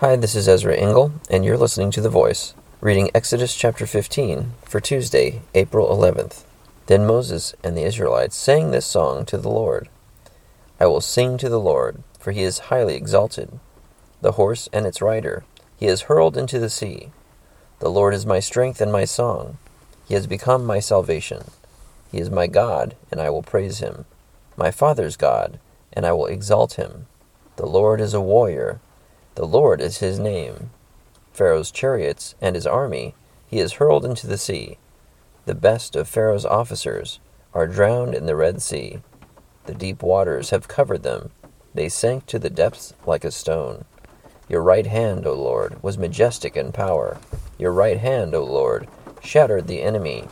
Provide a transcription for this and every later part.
Hi, this is Ezra Engel, and you're listening to The Voice, reading Exodus chapter 15 for Tuesday, April 11th. Then Moses and the Israelites sang this song to the Lord I will sing to the Lord, for he is highly exalted. The horse and its rider he has hurled into the sea. The Lord is my strength and my song. He has become my salvation. He is my God, and I will praise him, my Father's God, and I will exalt him. The Lord is a warrior the Lord is his name. Pharaoh's chariots and his army he has hurled into the sea. The best of Pharaoh's officers are drowned in the Red Sea. The deep waters have covered them. They sank to the depths like a stone. Your right hand, O Lord, was majestic in power. Your right hand, O Lord, shattered the enemy.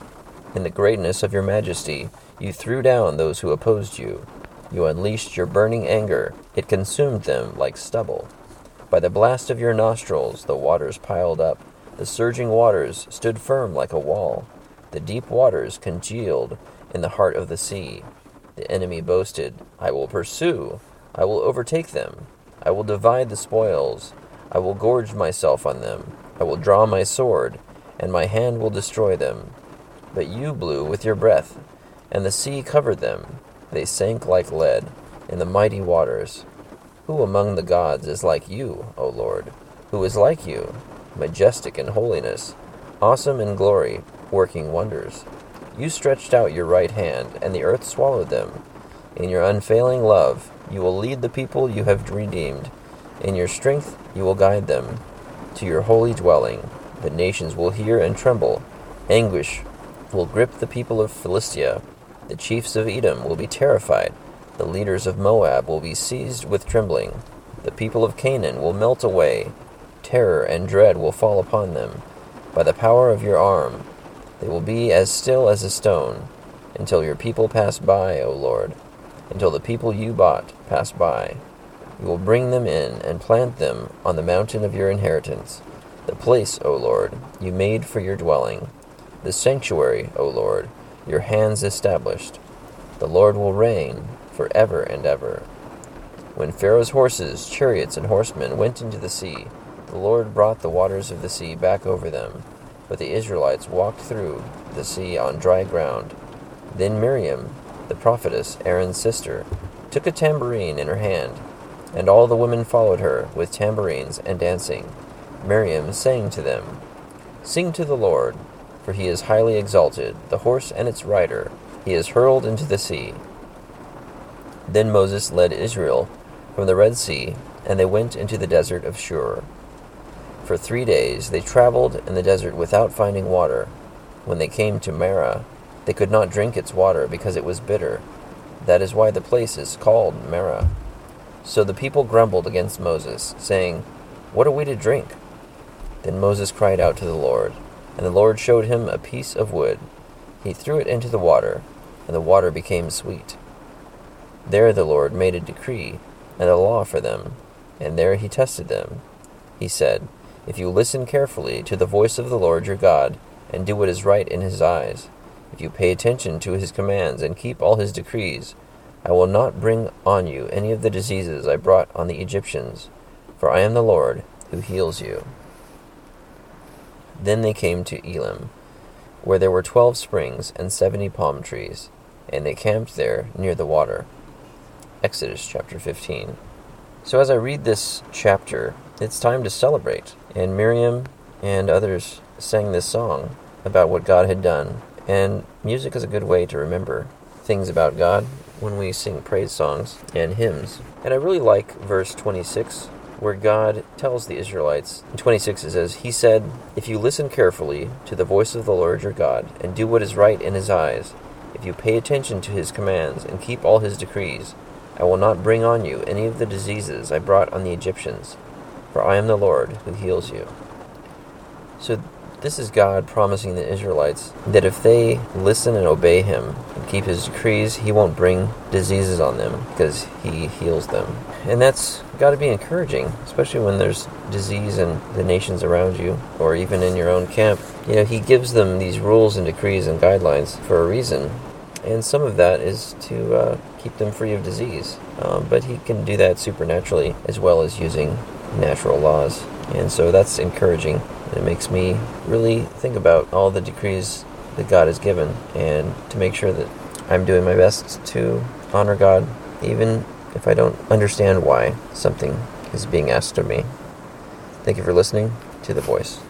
In the greatness of your majesty, you threw down those who opposed you. You unleashed your burning anger. It consumed them like stubble. By the blast of your nostrils the waters piled up. The surging waters stood firm like a wall. The deep waters congealed in the heart of the sea. The enemy boasted, I will pursue. I will overtake them. I will divide the spoils. I will gorge myself on them. I will draw my sword, and my hand will destroy them. But you blew with your breath, and the sea covered them. They sank like lead in the mighty waters. Who among the gods is like you, O Lord? Who is like you, majestic in holiness, awesome in glory, working wonders? You stretched out your right hand, and the earth swallowed them. In your unfailing love, you will lead the people you have redeemed. In your strength, you will guide them to your holy dwelling. The nations will hear and tremble. Anguish will grip the people of Philistia. The chiefs of Edom will be terrified. The leaders of Moab will be seized with trembling. The people of Canaan will melt away. Terror and dread will fall upon them. By the power of your arm, they will be as still as a stone, until your people pass by, O Lord, until the people you bought pass by. You will bring them in and plant them on the mountain of your inheritance, the place, O Lord, you made for your dwelling, the sanctuary, O Lord, your hands established. The Lord will reign for ever and ever. When Pharaoh's horses, chariots, and horsemen went into the sea, the Lord brought the waters of the sea back over them, but the Israelites walked through the sea on dry ground. Then Miriam, the prophetess, Aaron's sister, took a tambourine in her hand, and all the women followed her with tambourines and dancing. Miriam sang to them, Sing to the Lord, for he is highly exalted, the horse and its rider he is hurled into the sea. Then Moses led Israel from the Red Sea, and they went into the desert of Shur. For three days they traveled in the desert without finding water. When they came to Marah, they could not drink its water because it was bitter. That is why the place is called Marah. So the people grumbled against Moses, saying, What are we to drink? Then Moses cried out to the Lord, and the Lord showed him a piece of wood. He threw it into the water, and the water became sweet. There the Lord made a decree and a law for them, and there he tested them. He said, If you listen carefully to the voice of the Lord your God, and do what is right in his eyes, if you pay attention to his commands and keep all his decrees, I will not bring on you any of the diseases I brought on the Egyptians, for I am the Lord who heals you. Then they came to Elim, where there were twelve springs and seventy palm trees, and they camped there near the water. Exodus chapter 15. So, as I read this chapter, it's time to celebrate. And Miriam and others sang this song about what God had done. And music is a good way to remember things about God when we sing praise songs and hymns. And I really like verse 26, where God tells the Israelites, in 26 it says, He said, If you listen carefully to the voice of the Lord your God, and do what is right in his eyes, if you pay attention to his commands and keep all his decrees, I will not bring on you any of the diseases I brought on the Egyptians, for I am the Lord who heals you. So, this is God promising the Israelites that if they listen and obey Him and keep His decrees, He won't bring diseases on them because He heals them. And that's got to be encouraging, especially when there's disease in the nations around you or even in your own camp. You know, He gives them these rules and decrees and guidelines for a reason and some of that is to uh, keep them free of disease. Um, but he can do that supernaturally as well as using natural laws. And so that's encouraging. It makes me really think about all the decrees that God has given and to make sure that I'm doing my best to honor God, even if I don't understand why something is being asked of me. Thank you for listening to The Voice.